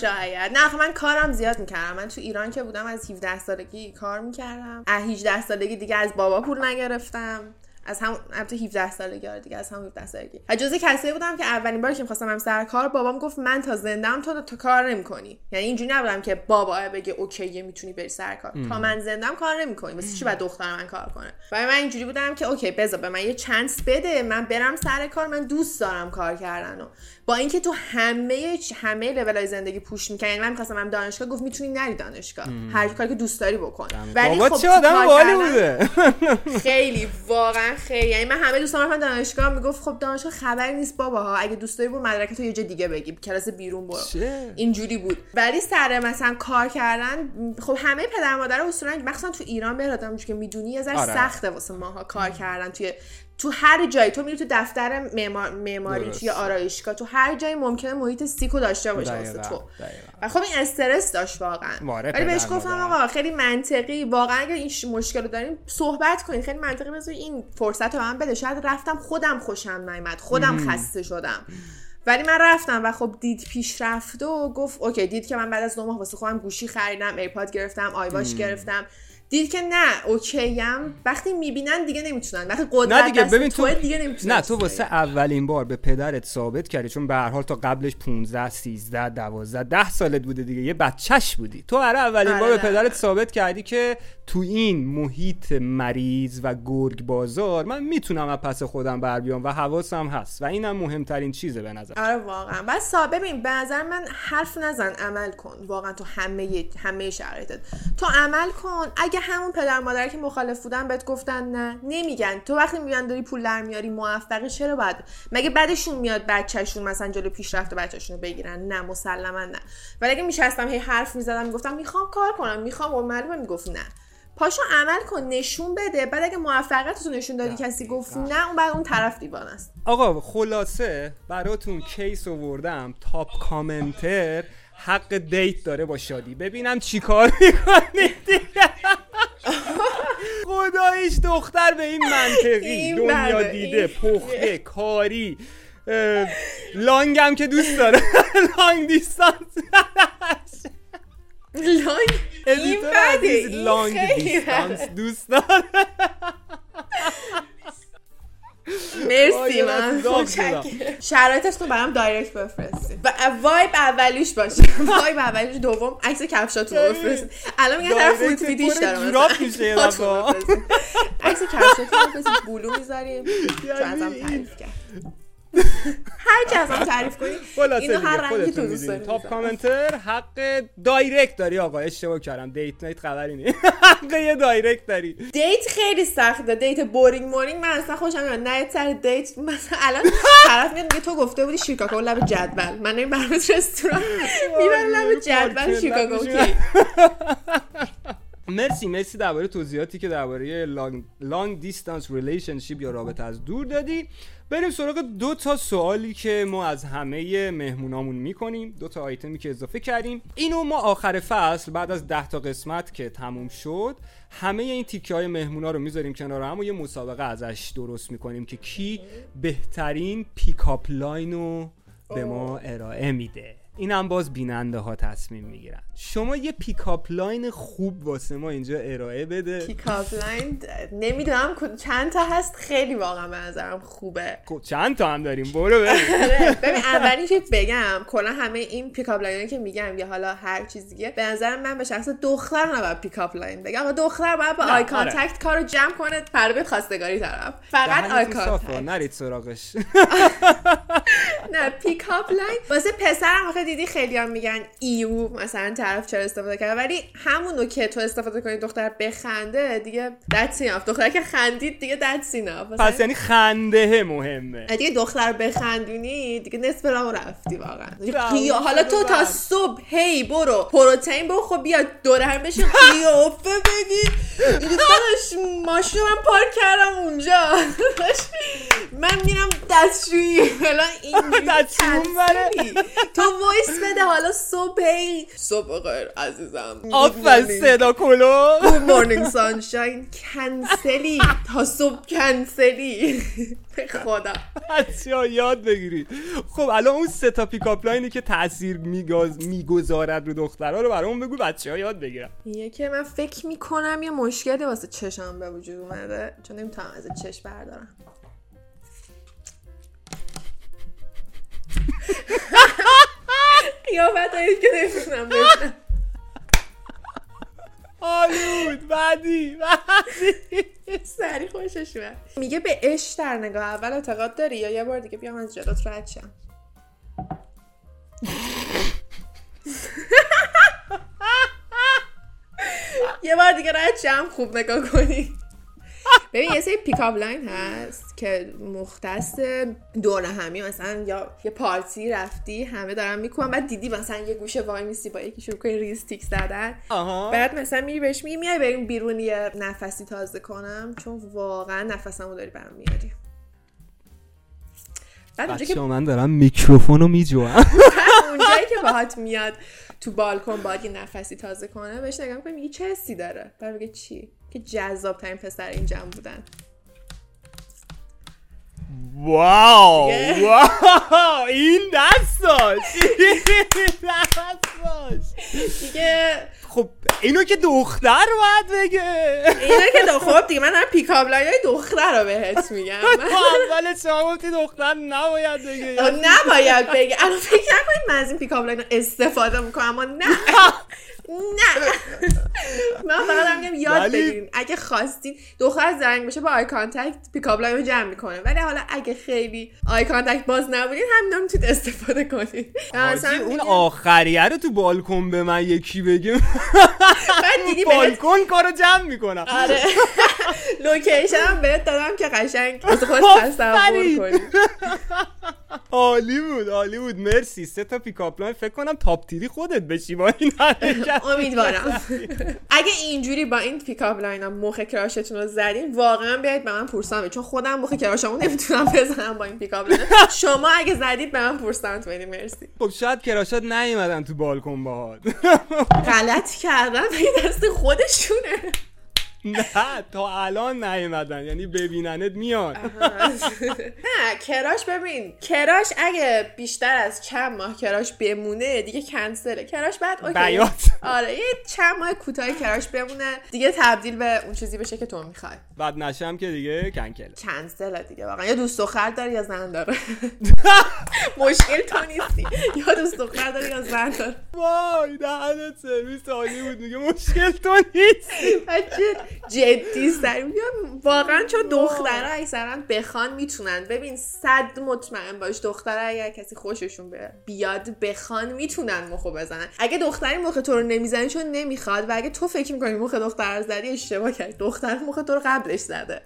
شاید. نه آخه من کارم زیاد می‌کردم. من تو ایران که بودم از 17 سالگی کار می‌کردم. از 18 سالگی دیگه از بابا پول نگرفتم. از هم البته 17 سالگی آره دیگه از هم 17 سالگی. جزء کسایی بودم که اولین بار که می‌خواستم هم سر کار بابام گفت من تا زندم تو تو کار نمی‌کنی. یعنی اینجوری نبودم که بابا بگه okay می‌تونی بری سر کار. تا من زندم کار نمی‌کنی. مثل چی بعد دختر من کار کنه؟ و من اینجوری بودم که okay بذار به من یه chance بده. من برم سر کار. من دوست دارم کار کردن و با اینکه تو همه همه لولای زندگی پوش می‌کنی یعنی من می‌خواستم هم دانشگاه گفت می‌تونی نری دانشگاه. هر کاری که دوست داری بکن. بابا خب چه آدم کردن- بوده. خیلی واقعا خیلی. یعنی من همه دوستان رفتن دانشگاه می‌گفت خب دانشگاه خبری نیست بابا ها اگه دوست داری برو مدرک تو یه جا دیگه بگی. کلاس بیرون برو؟ اینجوری بود. ولی سر مثلا کار کردن خب همه پدر مادر اصولا مخصوصا تو ایران به آدم که می‌دونی یه ذره آره. سخته واسه ماها کار کردن توی تو هر جایی تو میری تو دفتر معمار- معماری. توی آرایشگاه تو هر جایی ممکنه محیط سیکو داشته باشه واسه تو. و خب این استرس داشت واقعا. ولی بهش گفتم. آقا خیلی منطقی. واقعا اگر این مشکل رو داریم صحبت کنید خیلی منطقی. بذار این فرصت رو من بده. شاید رفتم خودم خوشم نیامد خودم خسته شدم. ولی من رفتم و خب دید پیش رفته و گفت okay دید که من بعد از دو ماه واسه خودم گوشی خریدم ایرپاد گرفتم iWatch گرفتم. دید که نه اوکیم وقتی می‌بینن دیگه نمی‌تونن. وقتی قدرت نه دیگه ببین تو دیگه نمی‌تونن نه تو واسه اولین بار به پدرت ثابت کردی چون به هر حال تا قبلش 15 13 12 10 سالت بوده دیگه یه بچهش بودی. تو برای اولین آره بار به نه. پدرت ثابت کردی که تو این محیط مریض و گرگ بازار من می‌تونم از پس خودم بر بیام و حواسم هست. و اینم مهمترین چیزه به نظر. آره واقعا. بعد سا ببین به نظر من حرف نزن عمل کن. واقعا تو همه همه شرایطت. تو عمل کن. اگه همون پدر مادر که مخالف بودن بهت گفتن نه. نمیگن. تو وقتی میگن داری پول در میاری موفقی چرا باید؟ مگه بعدشون میاد بچهشون مثلا جلو پیشرفت بچهشون رو بگیرن؟ نه مسلما نه. ولی اگه میشستم هی حرف می‌زدم می‌گفتم می‌خوام کار کنم. می‌خوام و معلومه می‌گفت نه. پاشو عمل کن نشون بده. بعد اگه موفقیت تو نشون دادی کسی گفت نه. اون بعد اون طرف دیوانه است. آقا خلاصه براتون کیس آوردم. تاپ کامنتر حق دیت داره با شادی. ببینم چیکار می‌کنید دیگه. خداییش دختر به این منطقی. دنیا بله، دیده پخته کاری. اه، لانگم که دوست داره. لانگ دیستانس. لانگ؟ این ادیتور بده عزیز این لانگ دیستانس. دوست داره. مرسی من. شرایطش رو برام direct بفرستید و vibe اولیش باشه. vibe اولیش دوم عکس کفشاتون رو بفرستید. الان میگن طرف foot fetish پر داره. عکس کفشاتون رو بفرستید. blur می‌ذاریم. چون ازم یعنی- تعریف کرد. هر کی ازم تعریف کنی اینو هر رنگی تو دوست. داری top. commenter حق direct داری آقا اشتباه کردم. date night خبری نیست. حق یه direct داری. date خیلی سخته. date boring مورینگ من اصلا خوشم میاد نه سر date مثلا الان طرف میاد میگه تو گفته بودی شیکاگو لب جدول. من این برات رستوران. می‌برم لب جدول شیکاگو. مرسی مرسی درباره توضیحاتی که درباره long long distance relationship یا رابطه از دور دادی. بریم سراغ دو تا سوالی که ما از همه مهمونامون می‌کنیم. دو تا آیتمی که اضافه کردیم. اینو ما آخر فصل بعد از ده تا قسمت که تموم شد همه این تیکه های مهمونا رو می‌ذاریم کنار هم و یه مسابقه ازش درست می‌کنیم که کی بهترین pickup line رو به ما ارائه میده. این هم باز بیننده ها تصمیم می‌گیرن. شما یه pickup line خوب واسه ما اینجا ارائه بده. pickup line نمی‌دونم چند تا هست؟ خیلی واقعا به نظرم خوبه. خب، چند تا هم داریم؟ برو آره، ببین اولی که بگم کلا همه این pickup line که میگم یا حالا هر چیز دیگه به نظر من به شخص دختر نباید pickup line بگم. اما دختر باید با eye آره. contact کارو جمع کنه پر به خواستگاری طرف. فقط eye contact. نرید سراغش. نه pickup line. واسه پسرم دیدی خیلی هم میگن ew مثلا طرف چرا استفاده کرد ولی همونو که تو استفاده کنی دختر بخنده دیگه that's enough. دختر که خندید دیگه مثلا پس یعنی خنده مهمه. دیگه دختر بخندونی دیگه نصف راه رفتی واقعا. حالا تو تا. صبح هی برو. پروتئین برو خب بیا دور هم بشین قیافه بگی. میگی داداش ماشین من پارک کردم اونجا. من میرم دستشویی. حالا اینجوری. تو وایس بده حالا صبح صبح خیر عزیزم. آفر صدا کلو. Good morning sunshine. کنسلی تا صبح کنسلی خدا. بچه ها یاد بگیرید. خب الان اون سه تا پیکاپ لاینی که تاثیر میگاز می‌گذارد رو دخترها رو برامون بگو بچه ها یاد بگیرن. یه که من فکر می‌کنم یه مشکلی واسه چشم به وجود اومده چون نمی‌تونم از چشم بردارم. قیافت هایی که نمی‌تونم ببینم. آلود بعدی بعدی سری خوشش میاد میگه به عشق در نگاه اول اعتقاد داری یا یه بار دیگه بیام از جلوت رد شم؟ یه بار دیگه رد شم خوب نگاه کنی. ببین یه سری pickup line هست که مختص دور همی. مثلا یا یه پارتی رفتی همه دارن می‌کنن بعد دیدی مثلا یه گوشه وایمیسی با یکی شروع کنی ریز تیک زدن. بعد مثلا میری بهش میگی میای بریم بیرون یه نفسی تازه کنم. چون واقعا نفسمو داری برام میاری. بعد اونجا که بچه ها من دارم میکروفونو میجوام اونجایی که باهات میاد تو بالکن باید یه نفسی تازه کنه بهش نگاه می‌کنی میگی چه حسی داره؟ بعد میگه چی؟ که جذاب ترین پسر این جمع بودن. واو. واو! این دستاش! این دستاش دیگه. خب اینو که دختر باید بگه. اینا که خب دیگه من دارم پیکاپ های دختر رو بهت میگم. اول شما گفتی دختر نباید بگه. نباید بگه. الان فکر نکنید من از این pickup line استفاده می‌کنم اما نه. نه. من فقط میگم یاد بگیرین اگه خواستین دختر زنگ بشه با eye contact pickup line رو جمع می‌کنه. ولی حالا اگه خیلی eye contact باز نبودین همینا می‌تونید استفاده کنید اون آخریه رو تو بالکن به من یکی بعد دیدی بهت بالکن کارو جمع می‌کنم. آره. location هم بهت دادم که قشنگ خودت تصور. کنی. عالی بود عالی بود. مرسی. سه تا pickup line فکر کنم top tierی خودت بشی با این امیدوارم. اگه اینجوری با این pickup line ها مخ crushتون رو زدین واقعا بیاید به من پورسان بدید. چون خودم مخ crushمو نمی‌تونم بزنم با این pickup line شما اگه زدید به من پورسانت بدید مرسی. خب شاید crushات نیومدن تو بالکن باهات. غلط کردن. این دست خودشونه. نه تا الان نیومدن. یعنی ببیننت میان. نه کراش ببین کراش اگه بیشتر از چند ماه کراش بمونه دیگه کنسله. کراش بعد اوکی. بیات. آره یه چند ماه کوتاه کراش بمونه دیگه تبدیل به اون چیزی بشه که تو می‌خوای. بعد نشم که دیگه کنکل کنسل دیگه واقعا. یا دوست دختر داری یا زن داره. مشکل تو نیستی. یا دوست دختر داری یا زن داره. وای دهنت سرویس عالی بود میگه مشکل تو نیست بچه جدی میگم واقعا چون دخترها اکثرا بخوان می‌تونن. ببین صد مطمئن باش. دختر اگر کسی خوششون بیاد بخوان می‌تونن مخو بزنن. اگه دختری مخ تو رو نمی‌زنه چون نمی‌خواد و اگه تو فکر می‌کنی مخ دختر زدی اشتباه کردی. دختر مخ تو رو قبلش زده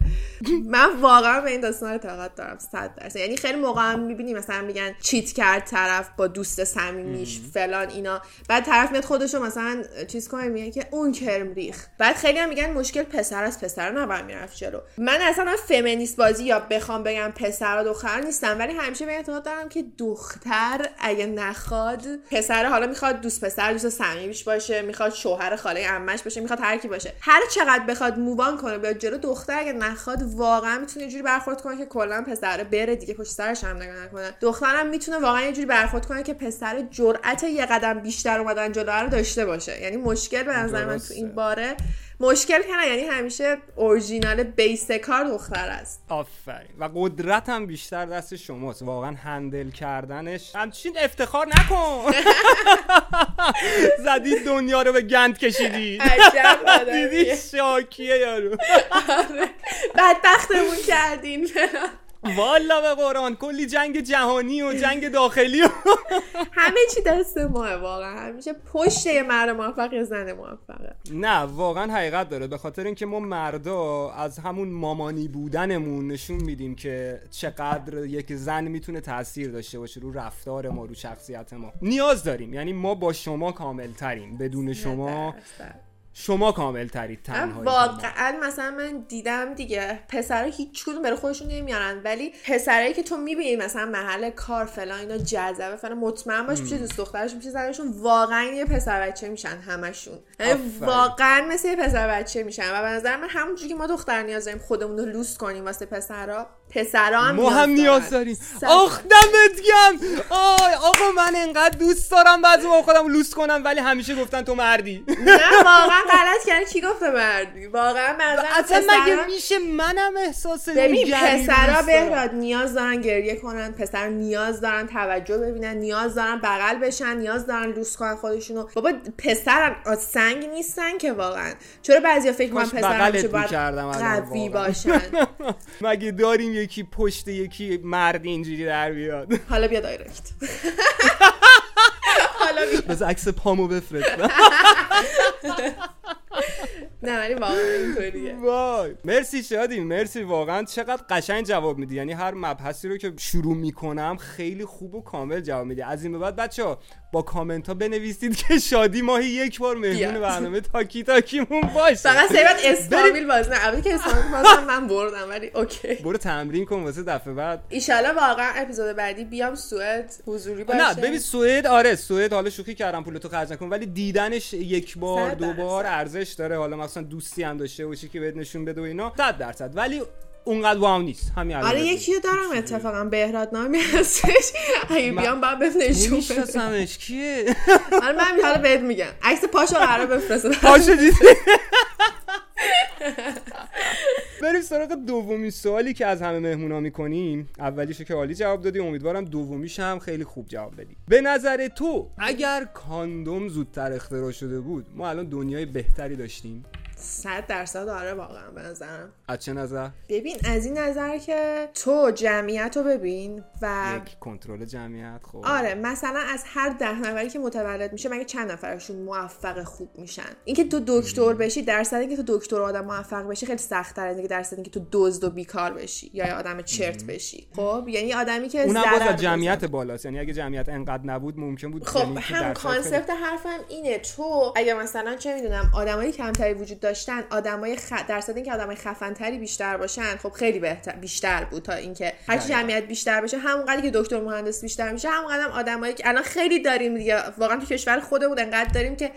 من واقعا به این داستان اعتقاد دارم صد درصد. یعنی خیلی موقع هم می‌بینی مثلا میگن چیت کرد طرف با دوست صمیمیش فلان اینا. بعد طرف میاد خودشو مثلا چیز کنه میگه که اون کرم ریخ بعد خیلی هم میگن مشکل پسر از پسر نباید می‌رفت جلو. من اصلا فمینیست بازی یا بخوام بگم پسر و دختر نیستم ولی همیشه به اعتقاد دارم که دختر اگه نخواد پسر حالا می‌خواد دوست پسر دوست صمیمیش باشه می‌خواد شوهر خاله عمش باشه می‌خواد هر کی باشه. هر چقدر بخواد مووان کنه بیاد جلو دختر اگه نخواد واقعا می‌تونه یه جوری برخورد کنه که کلا پسر بره دیگه پشت سرش هم نگاه نکنه دخترم می‌تونه واقعا یه جوری برخورد کنه که پسر جرأت یه قدم بیشتر اومدن جلو رو داشته باشه یعنی مشکل به نظر من تو. این باره مشکل که نه یعنی همیشه اورجینال بیس کار دختر است. آفرین. و قدرت هم بیشتر دست شماست. واقعا هندل کردنش. همچین افتخار نکن. زدید دنیا رو به گند کشیدی. دیدی؟ شاکیه یارو. بدبختمون کردین. والا به قرآن کلی جنگ جهانی و جنگ داخلی و همه چی دست ماه واقعا. همیشه پشت یه مرد موفق یه زن موفقه. نه واقعا حقیقت داره. به خاطر اینکه ما مردا از همون مامانی بودنمون نشون میدیم که چقدر یک زن می‌تونه تاثیر داشته باشه رو رفتار ما رو شخصیت ما. نیاز داریم. یعنی ما با شما کامل تریم بدون شما شما کامل ترید تنهایی واقعا مثلا من دیدم دیگه پسرا هیچ کدوم برای خودشون نمیارن ولی پسرایی که تو می‌بینی مثلا محل کار فلان اینا جذبه فلان مطمئن باش میشه دوست دخترشون میشه زنشون واقعا یه پسر بچه میشن همشون. یعنی. واقعا مثل یه پسر بچه میشن و به نظر من همونجوری که ما دختر نیاز داریم خودمون رو لوس کنیم واسه پسرا پسرا هم ما هم نیاز داریم. آخ دمت گم آی آقا من انقدر دوست دارم بعضی با خودم لوس کنم ولی همیشه گفتن تو مردی. نه واقعا غلط کردی کی گفته مردی واقعا به نظر من اصلا مگه میشه منم احساس ببین پسرا. بهراد نیاز دارن گریه کنن. پسر نیاز دارن توجه ببینن. نیاز دارن بغل بشن. نیاز دارن لوس کنن خودشونو. بابا پسر از سنگ نیستن که واقعا. چرا بعضیا فکر می‌کنن کاش پسر بغلت همیشه باید می‌کردم الان قوی. باشن؟ مگه داریم یکی پشت یکی مرد اینجوری در بیاد؟ حالا بیا دایرکت. حالا بس عکس پامو بفرست. نه ولی واقعا اینطوریه وای. مرسی شادی مرسی واقعا. چقدر قشنگ جواب میدی. یعنی هر مبحثی رو که شروع می‌کنم خیلی خوب و کامل جواب میدی. از این به بعد بچه با کامنت ها بنویسید که شادی ماهی یک بار مهمون. برنامه تاکی تاکیمون باشه. فقط سیبت اسپامیل باز نه. البته که اسپامیل باز من بردم ولی اوکی. برو تمرین کن واسه دفعه بعد. ایشالا واقعا اپیزود بعدی بیام سوئد حضوری باشه نه ببین سوئد آره سوئد حالا شوخی کردم پولتو خرج نکن ولی دیدنش یک بار دو بار. ارزش داره. حالا مثلا دوستی هم داشته باشی که بهت نشون بده و اینا 100 درصد. ولی اونقدر واو نیست. همین الان آره بهت یکی. دارم اتفاقا بهراد نامی هستش. اگه من- بیام باید بهم نشون میشناسمش کیه؟ آره من حالا بهت میگم. عکس پاشو قرار بفرستم. پاشو دیدی؟ بریم سراغ دومین سوالی که از همه مهمونا می‌کنیم. اولیشو که عالی جواب دادی. امیدوارم دومیش هم خیلی خوب جواب بدی. به نظر تو اگر کاندوم زودتر اختراع شده بود ما الان دنیای بهتری داشتیم. صد درصد آره واقعا به نظرم. از چه نظر؟ ببین از این نظر که تو جمعیت رو ببین و یک کنترل جمعیت خب. آره مثلا از هر ده نفری که متولد میشه مگه چند نفرشون موفق خوب میشن؟ اینکه تو دکتر بشی درصد اینکه تو دکتر آدم موفق بشی خیلی سخت تر از اینکه درصد اینکه تو دزد و بیکار بشی یا آدم چرت بشی. خب یعنی آدمی که اونم باز. جمعیت بالاست. یعنی اگه جمعیت انقدر نبود ممکن بود خب یعنی هم کانسپت حرفم اینه. تو اگه مثلا چه می‌دونم آدمای کمتری وجود داشتن آدمای خ... درصد اینکه آدمای خفنتری بیشتر باشن خب خیلی بهتر بیشتر بود تا اینکه دقیقاً. جمعیت بیشتر بشه همونقدر که دکتر مهندس بیشتر میشه همونقدر آدمایی که الان خیلی داریم دیگه واقعا تو کشور خودمون انقدر داریم که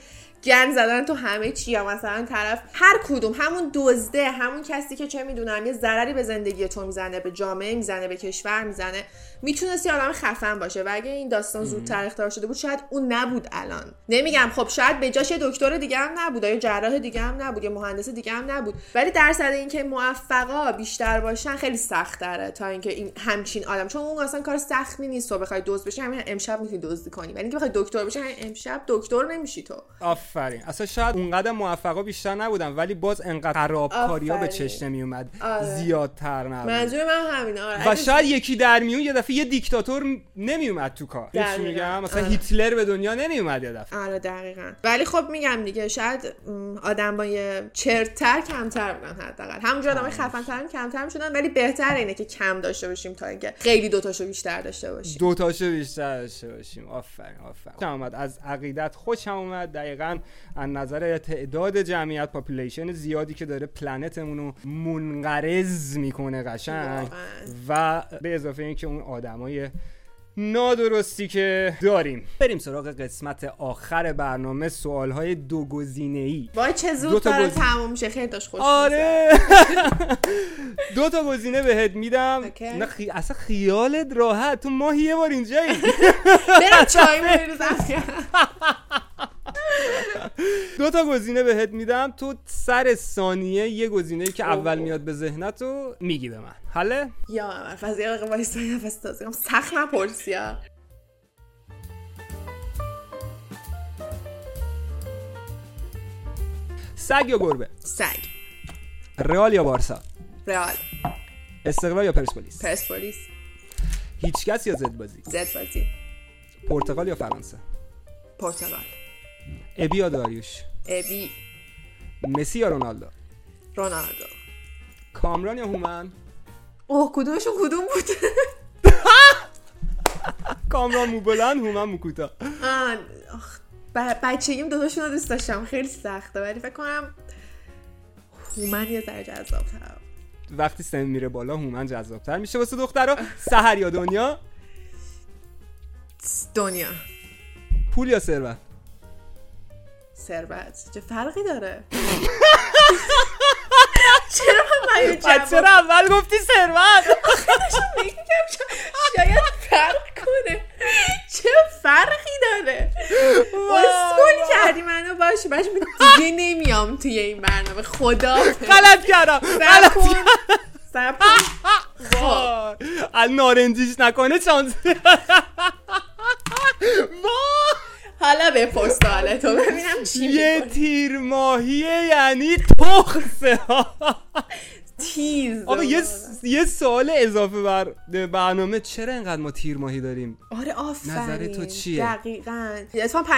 گن زدن تو همه چی یا مثلا طرف هر کدوم همون دزده همون کسی که چه می‌دونم یه ضرری به زندگی تو می‌زنه به جامعه می‌زنه به کشور می‌زنه می‌تونستی آدم خفن باشه. و اگه این داستان زودتر اختراع شده بود شاید اون نبود الان. نمیگم خب شاید به جاش یه دکتر دیگه هم نبود یا یه جراح دیگه هم نبود یا مهندس دیگه هم نبود. ولی درصد اینکه موفقا بیشتر باشن خیلی سخت داره تا اینکه این همچین آدم. چون اون اصلا کار سختی نیست تو بخوای دزد بشی. همین امشب می‌تونی دزدی کنی. ولی اینکه بخوای دکتر بشی همین امشب دکتر نمیشی تو. آفرین. اصلا شاید اونقدر موفقا بیشتر نبودن ولی باز انقدر خرابکاری ها به. چشم نمیومد آره. زیادتر نبود. منظور من همینه. آره. و شاید یکی در میون یه دفعه یه دیکتاتور نمیومد تو کار. دقیقاً. میگم؟ مثلا آره. هیتلر به دنیا نمیومد یه دفعه. آره دقیقا. ولی خب میگم دیگه شاید آدمای چرتر کمتر بودن حداقل. همونجور آدمای خفن‌تر هم کمتر می‌شدن ولی بهتر اینه که کم داشته باشیم تا اینکه خیلی دوتاشو بیشتر داشته باشیم. دو تاشو بیشتر داشته باشیم. آفرین آفرین. خوشم اومد. از عقیدت خوشم اومد. دقیقا از نظر تعداد جمعیت population زیادی که داره planetمون رو منقرض می‌کنه قشنگ. و به اضافه اینکه اون آدمای نادرستی که داریم. بریم سراغ قسمت آخر برنامه سوالهای دو گزینه ای وای چه دو زود تا داره گزینه. تموم میشه خیلی داشت خوش آره. دو تا گزینه بهت میدم. نه خی... اصلا خیالت راحت. تو ماهی یه بار اینجایی. برم چای دو تا گزینه بهت میدم. تو سر ثانیه یه گزینه که اول. میاد به ذهنت رو میگی به من. حله یا من فاز یه یه نفس تازه. سخت نپرسی ها. سگ یا گربه؟ سگ. رئال یا بارسا؟ رئال. استقلال یا پرسپولیس؟ پرسپولیس. هیچکس یا زد بازی؟ زد بازی. پرتغال یا فرانسه؟ پرتغال. ابی یا داریوش ابی مسی یا رونالدو رونالدو کامران یا هومن؟ اوه کدومشون کدوم بود؟ کامران مو بلند هومن مو کوتاه بچگیم دوتاشون رو دوست داشتم. خیلی سخته ولی فکر کنم هومن یه ذره جذاب وقتی سن میره بالا هومن جذابتر میشه واسه دخترها. سحر یا دنیا؟ دنیا. پول یا ثروت؟ ثروت. چه فرقی داره؟ چرا من چرا اول گفتی ثروت؟ شاید فرق کنه. چه فرقی داره؟ اسکول کردی منو باشه باشه دیگه نمیام توی این برنامه. خدا غلط کردم غلط. از نارنجیش نکنه وای. حالا بپرس سوالتو ببینم چی یه. تیر ماهیه یعنی تخصه تیز. آقا یه, یه سوال اضافه بر برنامه. چرا انقدر ما تیر ماهی داریم؟ آره آفرین. نظر تو چیه؟ دقیقا.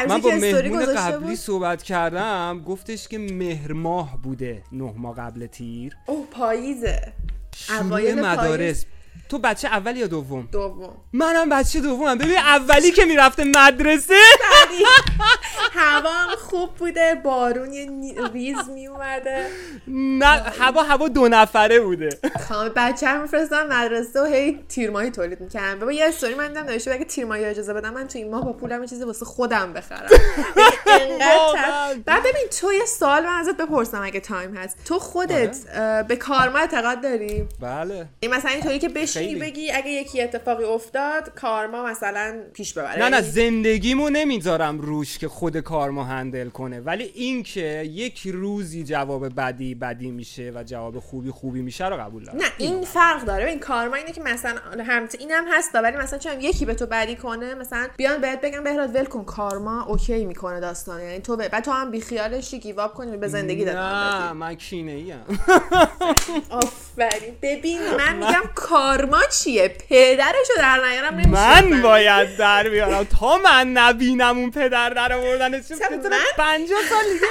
من با مهمون قبلی بود. صحبت کردم. گفتش که مهر ماه بوده نه ماه قبل تیر. اوه پاییزه. شروع مدارس. تو بچه اول یا دوم؟ دوم. منم بچه دومم. ببین اولی که می‌رفته مدرسه. هوا خوب بوده بارون یه ریز می اومده نه هوا هوا دو نفره بوده. کام بچه هم میفرستم مدرسه و هی تیرماهی تولید می‌کنم بابا یه استوری من دیدم نوشته اگه تیرماهی اجازه بدم من تو این ماه با پولم چیزی واسه خودم بخرم. بعد ببین تو یه سوال من ازت بپرسم اگه time هست. تو خودت بله. به karma اعتقاد داری؟ بله. این مثلا اینطوری که بشینی بگی اگه یکی اتفاقی افتاد karma مثلا پیش ببره. نه نه زندگیمو نمی‌ذارم. روش که خود کارما هندل کنه. ولی اینکه یک روزی جواب بدی بدی میشه و جواب خوبی خوبی میشه رو قبول دارم. نه این فرق داره. این کارما اینه که مثلا هم اینم هست ولی مثلا چون یکی به تو بدی کنه مثلا بیان بهت بگم بهراد ول کن کارما اوکی می‌کنه داستان یعنی تو بعد تو هم بیخیالشی گیواب کنی به زندگی نه من کینه ایم آفرین. ببین من میگم کارما چیه؟ پدرشو در نیارم من باید در بیارم. تا من نبینم اون پدر در آوردن چه من؟ 50 سال دیگه.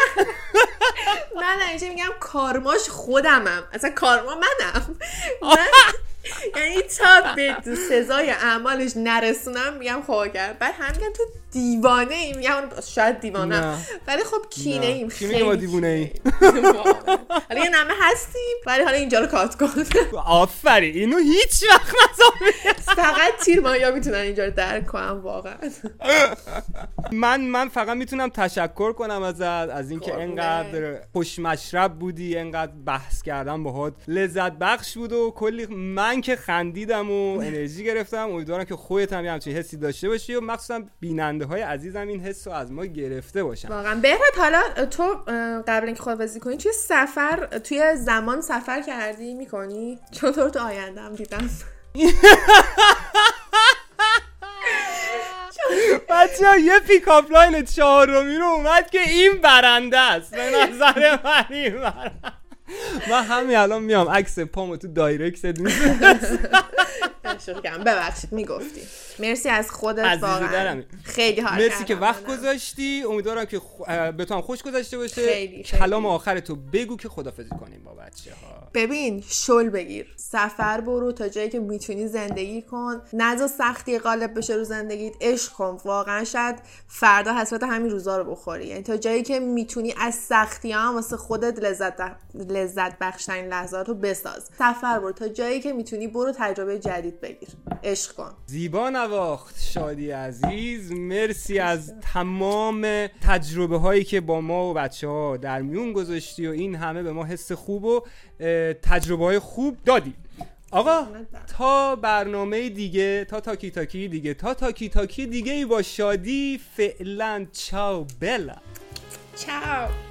من همیشه میگم کارماش خودمم. اصلا کارما منم. یعنی تا به سزای اعمالش نرسونم میگم خواه کرد بعد هم تو دیوانه ای؟ میگم شاید دیوانه. ولی خب کینه ایم خیلی ما دیوانه ای. حالا یه نمه هستیم ولی حالا اینجا رو کات کن. آفرین اینو هیچ وقت فقط تیر مایا می‌تونن اینجا رو درک کنم واقعا. من من فقط می‌تونم تشکر کنم از از اینکه انقدر خوش مشرب بودی انقدر بحث کردم باهات لذت بخش بود و کلی من که خندیدم و انرژی گرفتم امیدوارم که خودت هم همچین حسی داشته باشی و مخصوصا بیننده های عزیزم این حس رو از ما گرفته باشن. واقعا. بهت حالا تو قبل اینکه خدافظی کنی توی سفر توی زمان سفر کردی می‌کنی؟ چون تو آینده دیدم. بچه ها یه pickup line چهارمی رو اومد که این برنده است. به نظر من این برنده. من همین الان میام عکس پامو تو direct کردم ببخشید می‌گفتی. مرسی از خودت واقعا. خیلی حال مرسی که وقت گذاشتی. امیدوارم که به تو هم خوش گذاشته باشه. کلام آخر تو بگو که خدافزی کنیم با بچه ها ببین شل بگیر. سفر برو تا جایی که می‌تونی زندگی کن. نزا سختی غالب بشه رو زندگیت. عشق کن. واقعا شاید فردا حسرت همین روزا رو بخوری. یعنی تا جایی که می‌تونی از سختی هم واسه خودت لذت لذت بخشترین لحظات رو بساز. سفر برو تا جایی که می‌تونی برو تجربه جدید بگیر. عشق کن. زیبا نواخت شادی عزیز. مرسی از تمام تجربه هایی که با ما و بچه ها در میون گذاشتی و این همه به ما حس خوب و تجربه های خوب دادی. آقا تا برنامه دیگه تا تاکی تاکی دیگه تا تاکی تاکی دیگه ای با شادی فعلا چاو بلا. چاو.